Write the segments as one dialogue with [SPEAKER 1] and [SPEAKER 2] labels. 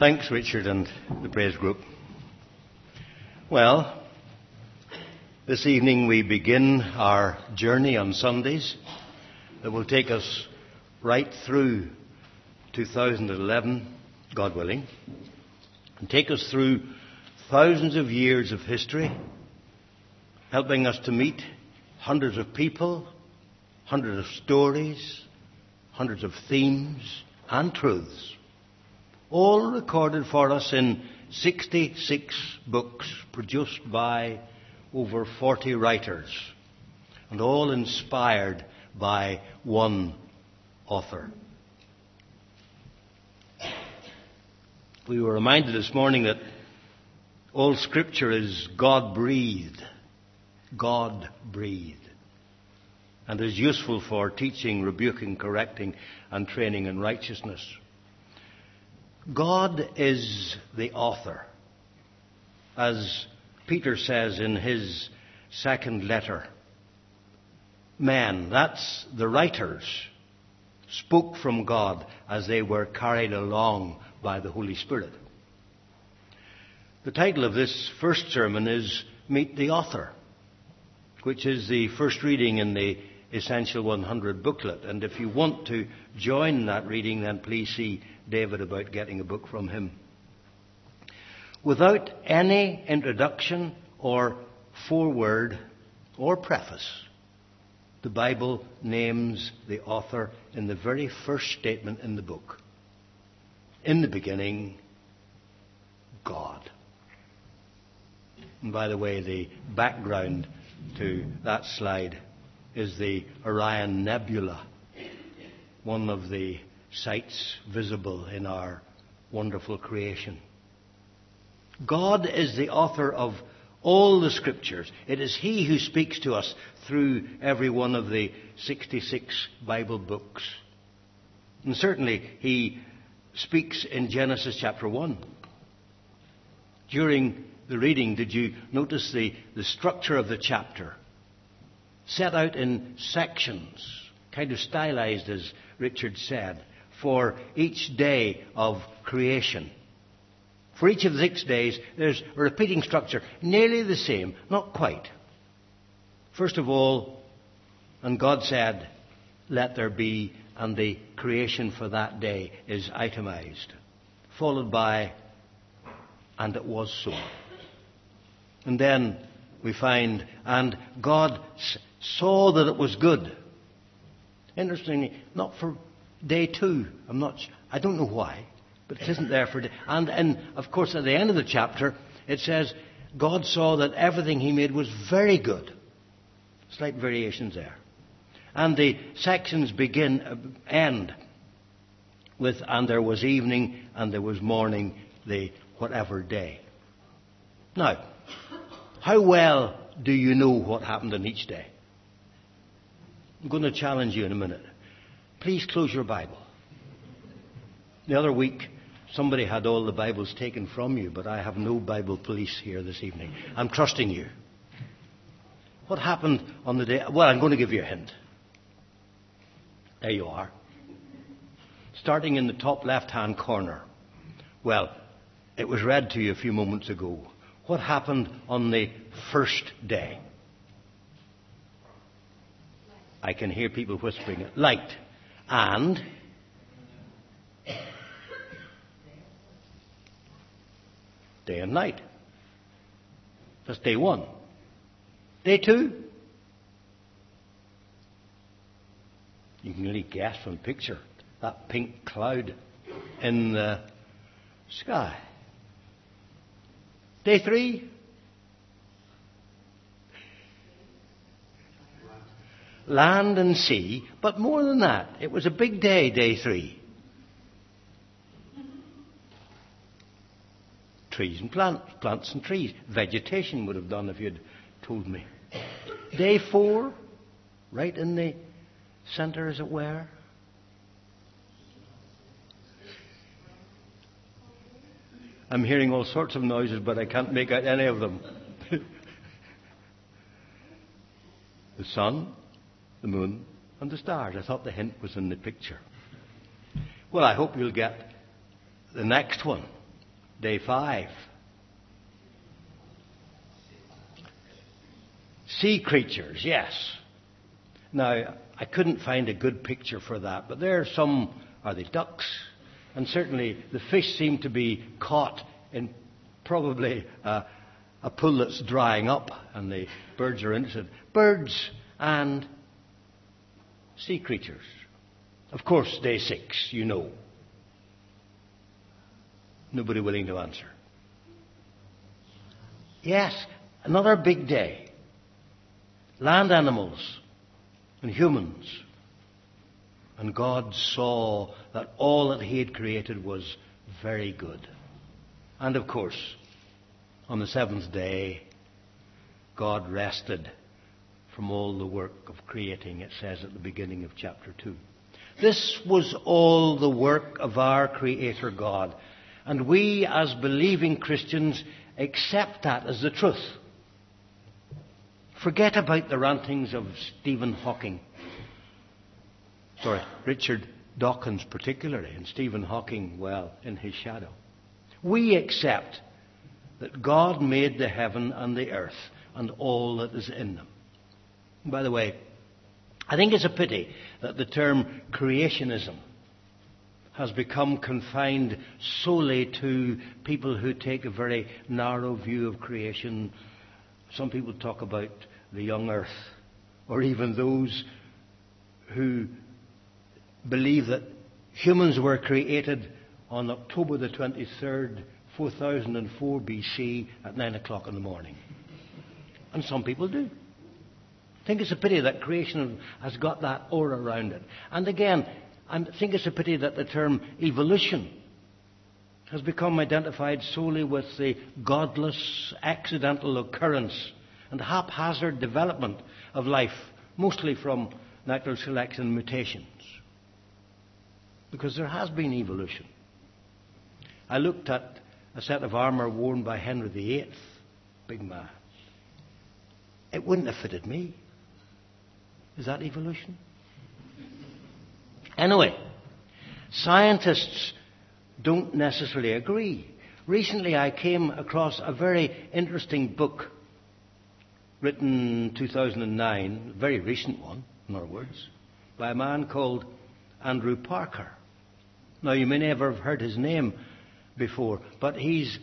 [SPEAKER 1] Thanks, Richard, and the praise group. Well, this evening we begin our journey on Sundays that will take us right through 2011, God willing, and take us through thousands of years of history, helping us to meet hundreds of people, hundreds of stories, hundreds of themes and truths, all recorded for us in 66 books produced by over 40 writers, and all inspired by one author. We were reminded this morning that all scripture is God breathed. God breathed. And is useful for teaching, rebuking, correcting, and training in righteousness. God is the author. As Peter says in his second letter, men, that's the writers, spoke from God as they were carried along by the Holy Spirit. The title of this first sermon is Meet the Author, which is the first reading in the Essential 100 booklet. And if you want to join that reading, then please see David about getting a book from him. Without any introduction or foreword or preface, the Bible names the author in the very first statement in the book. In the beginning, God. And by the way, the background to that slide is the Orion Nebula, one of the sights visible in our wonderful creation. God is the author of all the scriptures. It is He who speaks to us through every one of the 66 Bible books. And certainly He speaks in Genesis chapter 1. During the reading, did you notice the, the structure of the chapter? Set out in sections, kind of stylized, as Richard said, for each day of creation. For each of the six days, there's a repeating structure, nearly the same, not quite. First of all, and God said, Let there be, and the creation for that day is itemized, followed by, and it was so. And then we find, and God saw that it was good. Interestingly, not for day two. I'm not. I don't know why, but it isn't there for. Day, and and of course, at the end of the chapter, it says God saw that everything He made was very good. Slight variations there, and the sections begin uh, end with and there was evening and there was morning the whatever day. Now, how well do you know what happened in each day? I'm going to challenge you in a minute. Please close your Bible. The other week, somebody had all the Bibles taken from you, but I have no Bible police here this evening. I'm trusting you. What happened on the day? Well, I'm going to give you a hint. There you are. Starting in the top left hand corner. Well, it was read to you a few moments ago. What happened on the first day? I can hear people whispering. Light. And day and night. That's day one. Day two. You can really guess from the picture that pink cloud in the sky. Day three. Land and sea, but more than that, it was a big day, day three. Trees and plants, plants and trees. Vegetation would have done if you'd told me. Day four, right in the center, as it were. I'm hearing all sorts of noises, but I can't make out any of them. the sun, the moon, and the stars. I thought the hint was in the picture. Well, I hope you'll get the next one. Day five. Sea creatures, yes. Now, I couldn't find a good picture for that, but there are some, are they ducks? And certainly the fish seem to be caught in probably a, a pool that's drying up, and the birds are interested. Birds and sea creatures. Of course, day six, you know. Nobody willing to answer. Yes, another big day. Land animals and humans. And God saw that all that He had created was very good. And of course, on the seventh day, God rested from all the work of creating, it says at the beginning of chapter 2. This was all the work of our Creator God. And we, as believing Christians, accept that as the truth. Forget about the rantings of Stephen Hawking. Sorry, Richard Dawkins particularly, and Stephen Hawking, well, in his shadow. We accept that God made the heaven and the earth and all that is in them. By the way, I think it's a pity that the term creationism has become confined solely to people who take a very narrow view of creation. Some people talk about the young earth, or even those who believe that humans were created on October the 23rd, 4004 BC at 9 o'clock in the morning. And some people do. I think it's a pity that creation has got that aura around it. And again, I think it's a pity that the term evolution has become identified solely with the godless, accidental occurrence and haphazard development of life, mostly from natural selection mutations. Because there has been evolution. I looked at a set of armour worn by Henry VIII, big man. It wouldn't have fitted me. Is that evolution? Anyway, scientists don't necessarily agree. Recently, I came across a very interesting book written 2009, a very recent one, in other words, by a man called Andrew Parker. Now, you may never have heard his name before, but he's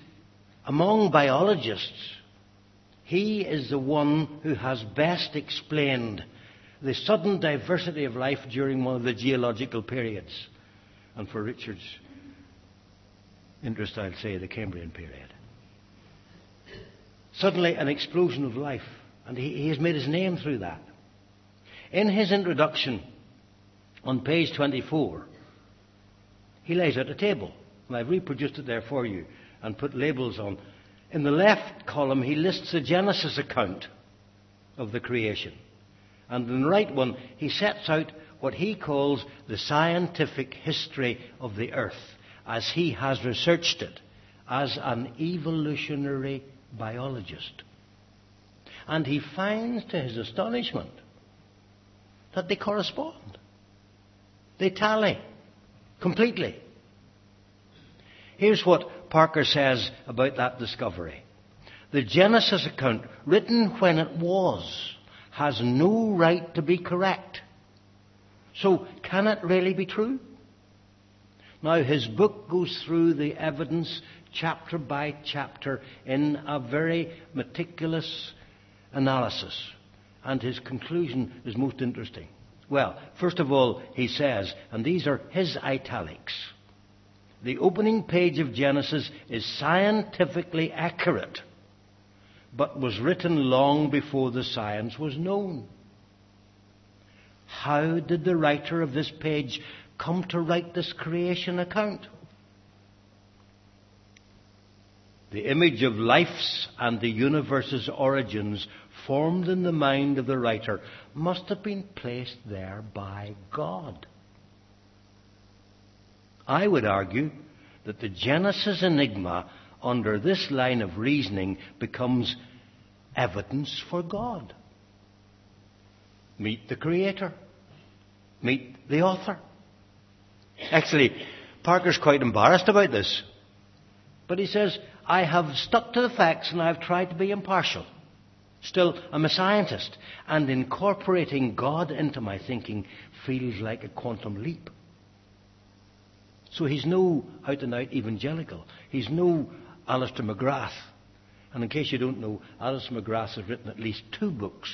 [SPEAKER 1] among biologists. He is the one who has best explained the sudden diversity of life during one of the geological periods. And for Richard's interest, I'll say the Cambrian period. Suddenly, an explosion of life. And he, he has made his name through that. In his introduction, on page 24, he lays out a table. And I've reproduced it there for you and put labels on. In the left column, he lists the Genesis account of the creation. And in the right one, he sets out what he calls the scientific history of the earth as he has researched it as an evolutionary biologist. And he finds, to his astonishment, that they correspond. They tally completely. Here's what Parker says about that discovery. The Genesis account, written when it was, has no right to be correct. So, can it really be true? Now, his book goes through the evidence chapter by chapter in a very meticulous analysis. And his conclusion is most interesting. Well, first of all, he says, and these are his italics the opening page of Genesis is scientifically accurate but was written long before the science was known. How did the writer of this page come to write this creation account? The image of life's and the universe's origins formed in the mind of the writer must have been placed there by God. I would argue that the Genesis enigma under this line of reasoning becomes evidence for God. Meet the Creator. Meet the author. Actually, Parker's quite embarrassed about this. But he says, I have stuck to the facts and I've tried to be impartial. Still, I'm a scientist, and incorporating God into my thinking feels like a quantum leap. So he's no out and out evangelical. He's no Alister McGrath. And in case you don't know, Alister McGrath has written at least two books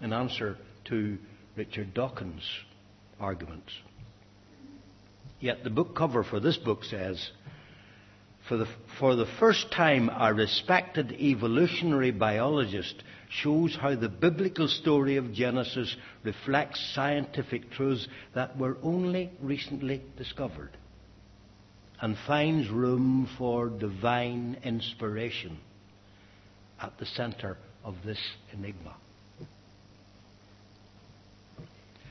[SPEAKER 1] in answer to Richard Dawkins' arguments. Yet the book cover for this book says, for the, for the first time, a respected evolutionary biologist shows how the biblical story of Genesis reflects scientific truths that were only recently discovered and finds room for divine inspiration at the center of this enigma.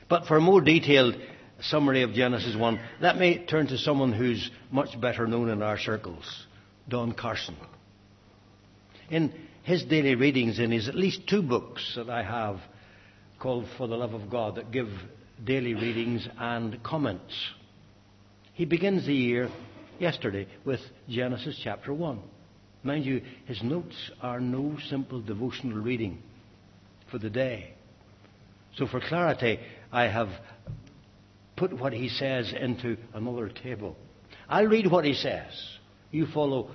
[SPEAKER 1] But for a more detailed summary of Genesis 1, let me turn to someone who's much better known in our circles, Don Carson. In his daily readings, in his at least two books that I have called For the Love of God that give daily readings and comments, he begins the year yesterday with Genesis chapter 1. Mind you, his notes are no simple devotional reading for the day. So, for clarity, I have put what he says into another table. I'll read what he says. You follow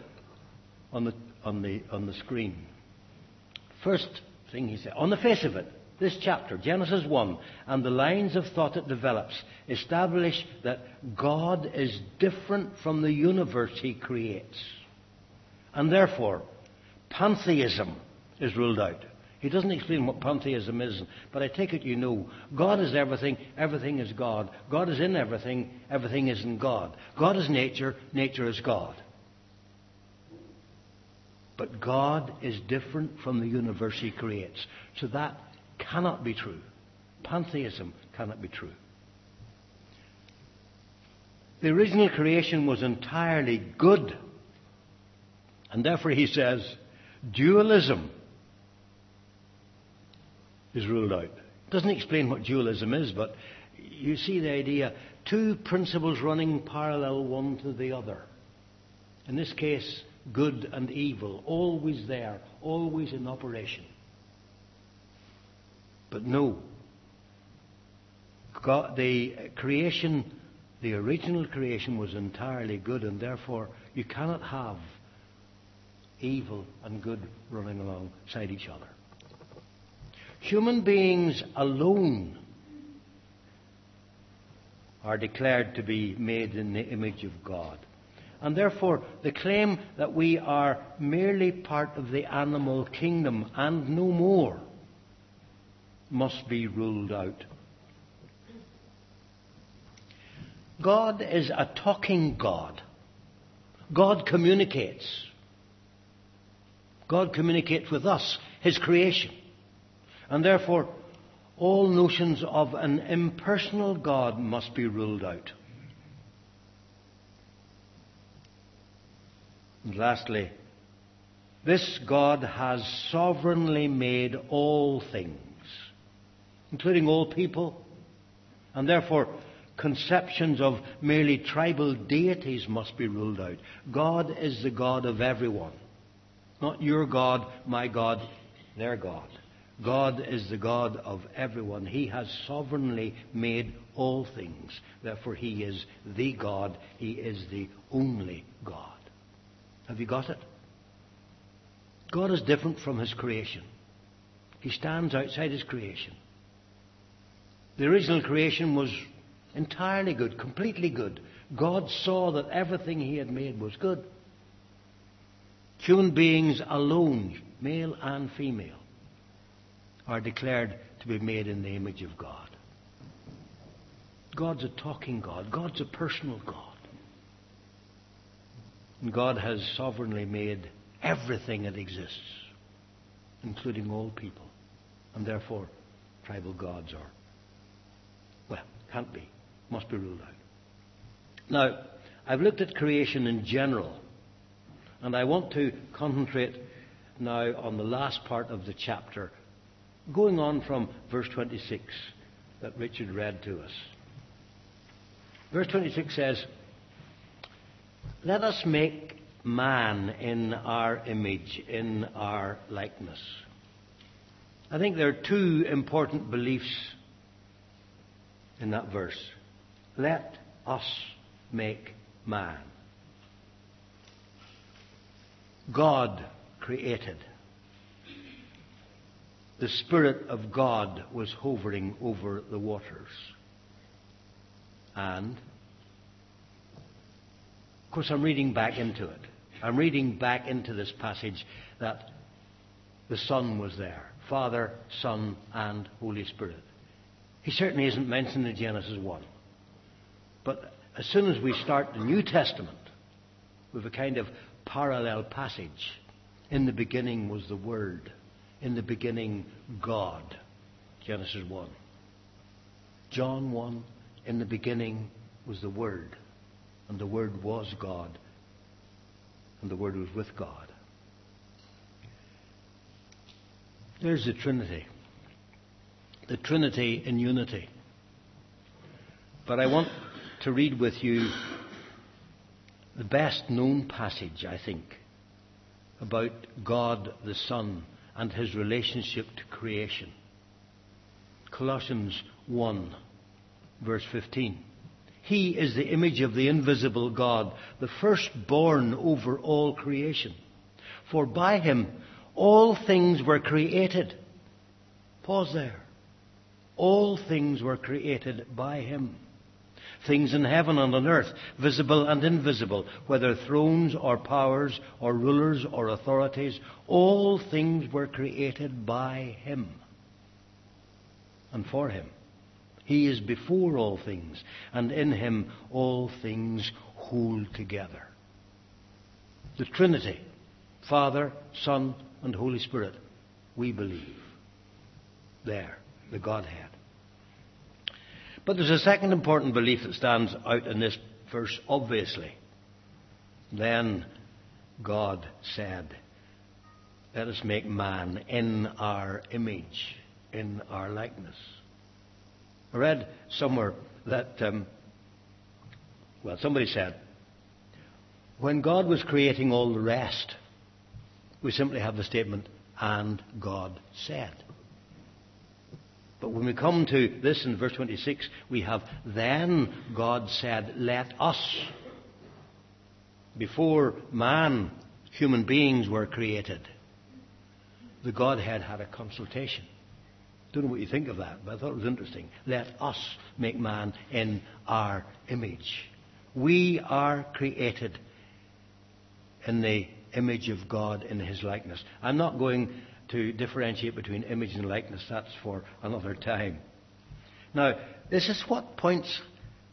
[SPEAKER 1] on the, on the, on the screen. First thing he said, on the face of it, this chapter, Genesis 1, and the lines of thought it develops establish that God is different from the universe he creates. And therefore, pantheism is ruled out. He doesn't explain what pantheism is, but I take it you know. God is everything, everything is God. God is in everything, everything is in God. God is nature, nature is God. But God is different from the universe He creates. So that cannot be true. Pantheism cannot be true. The original creation was entirely good. And therefore, he says, dualism is ruled out. Doesn't explain what dualism is, but you see the idea. Two principles running parallel one to the other. In this case, good and evil, always there, always in operation. But no. God, the creation, the original creation was entirely good, and therefore you cannot have evil and good running alongside each other. Human beings alone are declared to be made in the image of God. And therefore, the claim that we are merely part of the animal kingdom and no more must be ruled out. God is a talking God. God communicates. God communicates with us, His creation. And therefore, all notions of an impersonal God must be ruled out. And lastly, this God has sovereignly made all things, including all people, and therefore conceptions of merely tribal deities must be ruled out. God is the God of everyone. Not your God, my God, their God. God is the God of everyone. He has sovereignly made all things. Therefore, He is the God. He is the only God. Have you got it? God is different from His creation. He stands outside His creation. The original creation was entirely good, completely good. God saw that everything He had made was good. Human beings alone, male and female, are declared to be made in the image of God. God's a talking God. God's a personal God. And God has sovereignly made everything that exists, including all people. And therefore, tribal gods are, well, can't be, must be ruled out. Now, I've looked at creation in general, and I want to concentrate now on the last part of the chapter Going on from verse 26 that Richard read to us. Verse 26 says, Let us make man in our image, in our likeness. I think there are two important beliefs in that verse. Let us make man. God created. The Spirit of God was hovering over the waters. And, of course, I'm reading back into it. I'm reading back into this passage that the Son was there Father, Son, and Holy Spirit. He certainly isn't mentioned in Genesis 1. But as soon as we start the New Testament with a kind of parallel passage, in the beginning was the Word, in the beginning, God. Genesis 1. John 1, in the beginning was the Word, and the Word was God, and the Word was with God. There's the Trinity. The Trinity in unity. But I want to read with you the best known passage, I think, about God the Son and his relationship to creation. Colossians 1, verse 15. He is the image of the invisible God, the firstborn over all creation. For by him all things were created. Pause there. All things were created by him things in heaven and on earth, visible and invisible, whether thrones or powers or rulers or authorities, all things were created by Him and for Him. He is before all things, and in Him all things hold together. The Trinity, Father, Son, and Holy Spirit, we believe. There, the Godhead. But there's a second important belief that stands out in this verse, obviously. Then God said, Let us make man in our image, in our likeness. I read somewhere that, um, well, somebody said, when God was creating all the rest, we simply have the statement, and God said. But when we come to this in verse 26, we have, then God said, let us. Before man, human beings were created, the Godhead had a consultation. Don't know what you think of that, but I thought it was interesting. Let us make man in our image. We are created in the image of God in His likeness. I'm not going to differentiate between image and likeness. That's for another time. Now, this is what points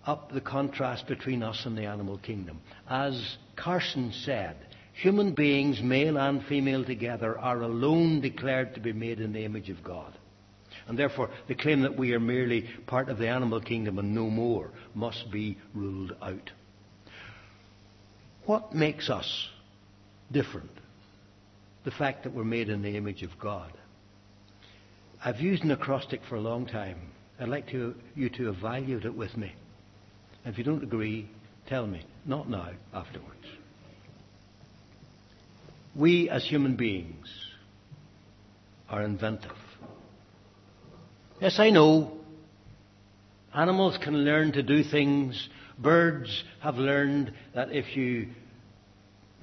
[SPEAKER 1] up the contrast between us and the animal kingdom. As Carson said, human beings, male and female together, are alone declared to be made in the image of God. And therefore, the claim that we are merely part of the animal kingdom and no more must be ruled out. What makes us different? The fact that we're made in the image of God. I've used an acrostic for a long time. I'd like to, you to evaluate it with me. And if you don't agree, tell me. Not now, afterwards. We as human beings are inventive. Yes, I know. Animals can learn to do things. Birds have learned that if you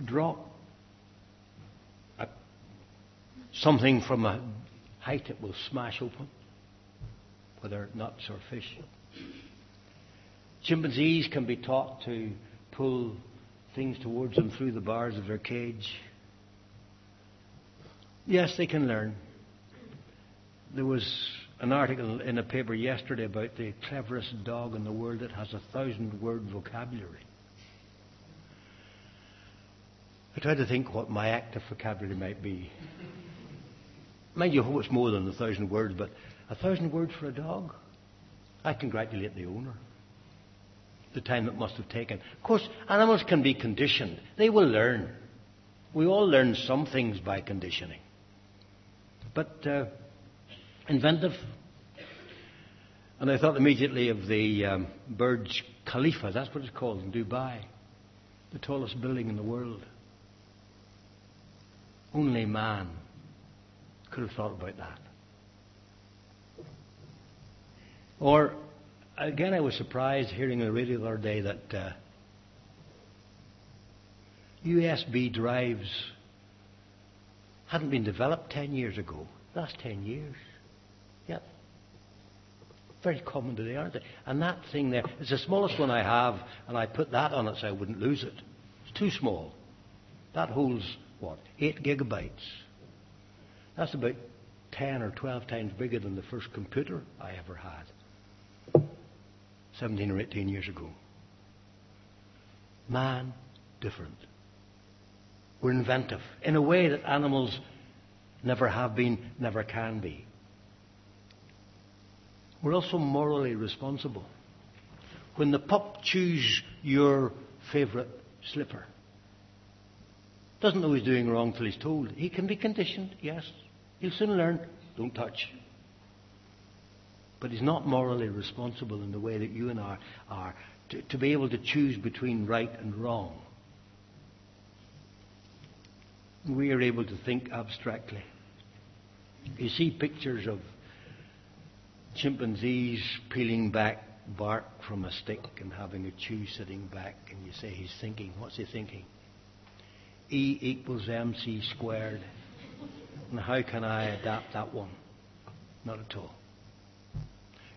[SPEAKER 1] drop something from a height it will smash open, whether nuts or fish. Chimpanzees can be taught to pull things towards them through the bars of their cage. Yes, they can learn. There was an article in a paper yesterday about the cleverest dog in the world that has a thousand word vocabulary. I try to think what my active vocabulary might be. Mind you, it's more than a thousand words, but a thousand words for a dog? I congratulate the owner. The time it must have taken. Of course, animals can be conditioned. They will learn. We all learn some things by conditioning. But uh, inventive. And I thought immediately of the um, Burj Khalifa, that's what it's called in Dubai, the tallest building in the world. Only man could have thought about that. Or, again, I was surprised hearing on the radio the other day that uh, USB drives hadn't been developed 10 years ago. Last 10 years. Yep. Very common today, aren't they? And that thing there, it's the smallest one I have, and I put that on it so I wouldn't lose it. It's too small. That holds, what, 8 gigabytes. That's about 10 or 12 times bigger than the first computer I ever had. 17 or 18 years ago. Man, different. We're inventive in a way that animals never have been, never can be. We're also morally responsible. When the pup chews your favourite slipper, doesn't know he's doing wrong till he's told. He can be conditioned, yes. He'll soon learn, don't touch. But he's not morally responsible in the way that you and I are to, to be able to choose between right and wrong. We are able to think abstractly. You see pictures of chimpanzees peeling back bark from a stick and having a chew sitting back, and you say he's thinking. What's he thinking? E equals mc squared. And how can I adapt that one? Not at all.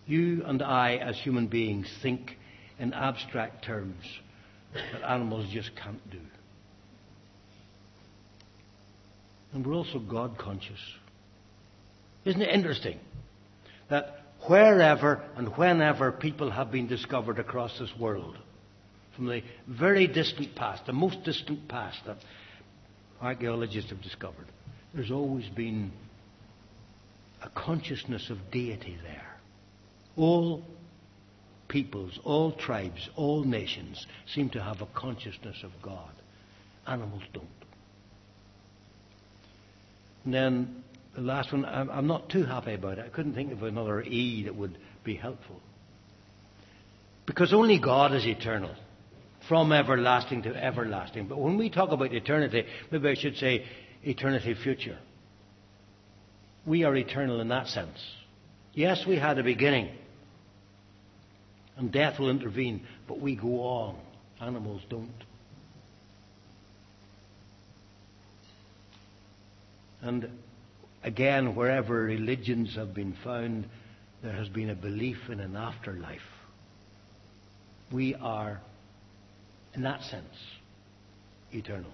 [SPEAKER 1] You and I, as human beings, think in abstract terms that animals just can't do. And we're also God conscious. Isn't it interesting that wherever and whenever people have been discovered across this world, from the very distant past, the most distant past that archaeologists have discovered, there's always been a consciousness of deity there. All peoples, all tribes, all nations seem to have a consciousness of God. Animals don't. And then the last one, I'm not too happy about it. I couldn't think of another E that would be helpful. Because only God is eternal, from everlasting to everlasting. But when we talk about eternity, maybe I should say eternity future. We are eternal in that sense. Yes, we had a beginning, and death will intervene, but we go on. Animals don't. And again, wherever religions have been found, there has been a belief in an afterlife. We are, in that sense, eternal.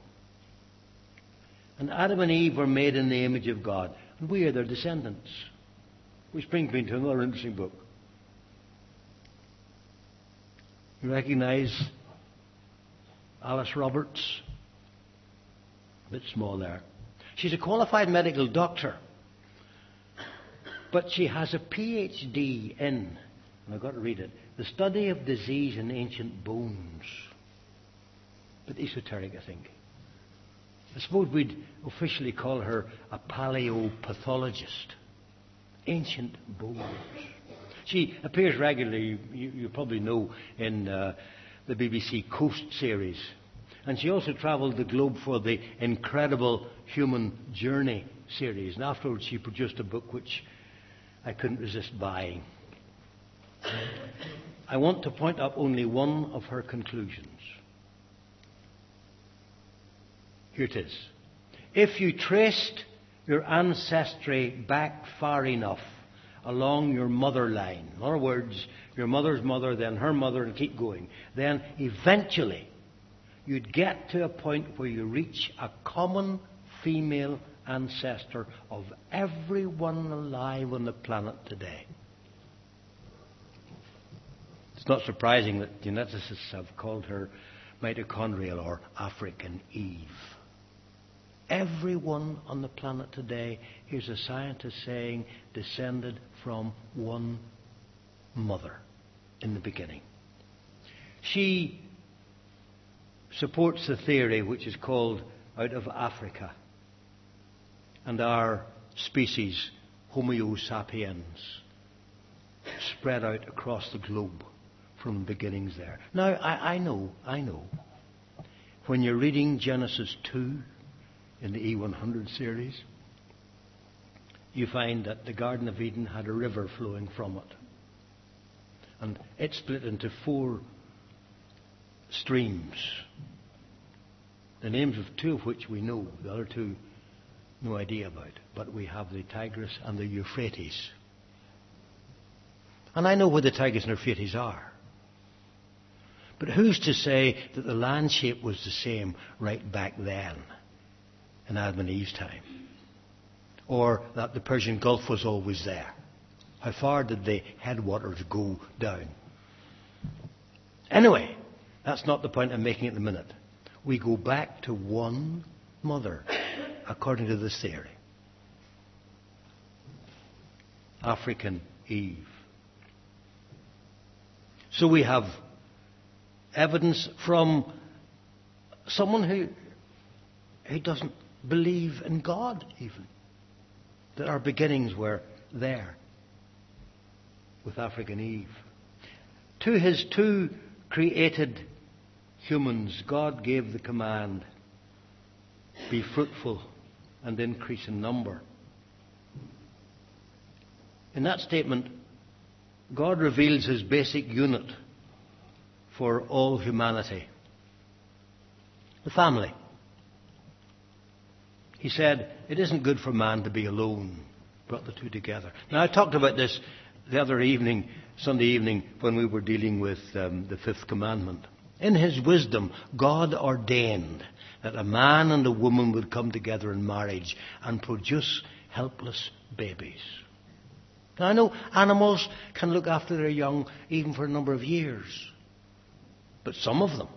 [SPEAKER 1] And Adam and Eve were made in the image of God, and we are their descendants. Which brings me to another interesting book. You recognize Alice Roberts? A bit small there. She's a qualified medical doctor. But she has a PhD in, and I've got to read it, the study of disease in ancient bones. But esoteric, I think. I suppose we'd officially call her a paleopathologist. Ancient bones. She appears regularly, you, you probably know, in uh, the BBC Coast series. And she also travelled the globe for the incredible Human Journey series. And afterwards, she produced a book which I couldn't resist buying. I want to point up only one of her conclusions. If you traced your ancestry back far enough along your mother line, in other words, your mother's mother, then her mother, and keep going, then eventually you'd get to a point where you reach a common female ancestor of everyone alive on the planet today. It's not surprising that geneticists have called her mitochondrial or African Eve. Everyone on the planet today, here's a scientist saying, descended from one mother in the beginning. She supports the theory which is called out of Africa and our species, Homo sapiens, spread out across the globe from the beginnings there. Now, I, I know, I know. When you're reading Genesis 2, in the E100 series, you find that the Garden of Eden had a river flowing from it. And it split into four streams. The names of two of which we know, the other two, no idea about. But we have the Tigris and the Euphrates. And I know where the Tigris and Euphrates are. But who's to say that the land shape was the same right back then, in Adam and Eve's time? Or that the Persian Gulf was always there? How far did the headwaters go down? Anyway, that's not the point I'm making at the minute. We go back to one mother, according to this theory. African Eve. So we have evidence from someone who, who doesn't believe in God, even. That our beginnings were there with African Eve. To his two created humans, God gave the command be fruitful and increase in number. In that statement, God reveals his basic unit for all humanity the family. He said, It isn't good for man to be alone. Brought the two together. Now, I talked about this the other evening, Sunday evening, when we were dealing with um, the fifth commandment. In his wisdom, God ordained that a man and a woman would come together in marriage and produce helpless babies. Now, I know animals can look after their young even for a number of years. But some of them,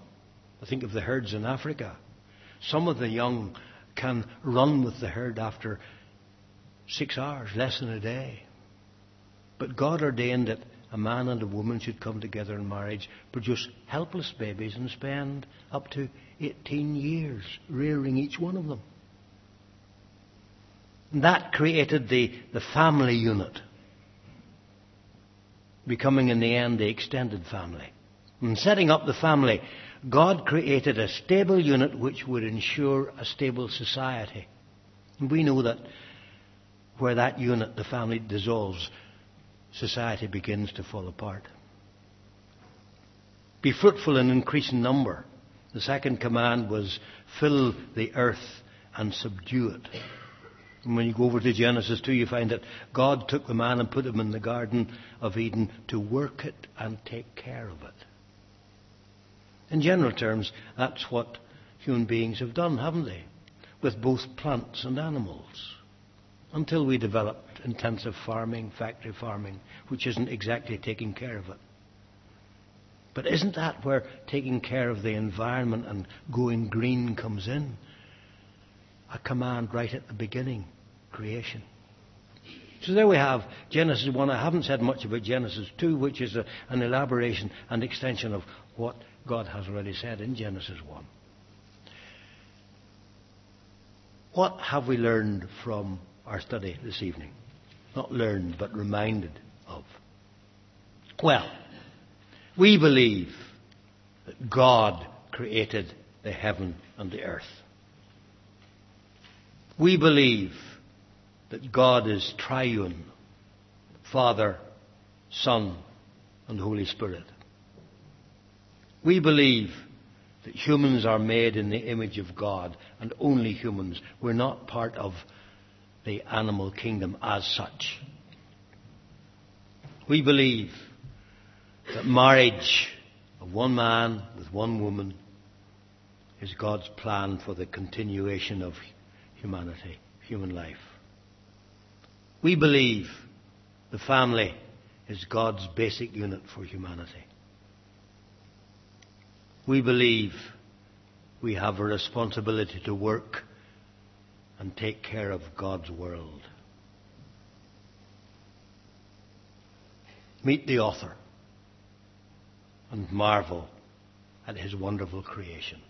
[SPEAKER 1] I think of the herds in Africa, some of the young can run with the herd after six hours, less than a day. But God ordained that a man and a woman should come together in marriage, produce helpless babies, and spend up to 18 years rearing each one of them. And that created the, the family unit, becoming in the end the extended family. And setting up the family, God created a stable unit which would ensure a stable society. And we know that where that unit, the family, dissolves, society begins to fall apart. Be fruitful and increase in number. The second command was fill the earth and subdue it. And when you go over to Genesis 2, you find that God took the man and put him in the Garden of Eden to work it and take care of it. In general terms, that's what human beings have done, haven't they? With both plants and animals. Until we developed intensive farming, factory farming, which isn't exactly taking care of it. But isn't that where taking care of the environment and going green comes in? A command right at the beginning creation. So there we have Genesis 1. I haven't said much about Genesis 2, which is a, an elaboration and extension of what God has already said in Genesis 1. What have we learned from our study this evening? Not learned, but reminded of. Well, we believe that God created the heaven and the earth. We believe that God is triune Father, Son, and Holy Spirit. We believe that humans are made in the image of God and only humans. We're not part of the animal kingdom as such. We believe that marriage of one man with one woman is God's plan for the continuation of humanity, human life. We believe the family is God's basic unit for humanity. We believe we have a responsibility to work and take care of God's world. Meet the author and marvel at his wonderful creation.